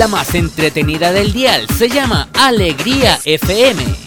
La más entretenida del dial. Se llama Alegría FM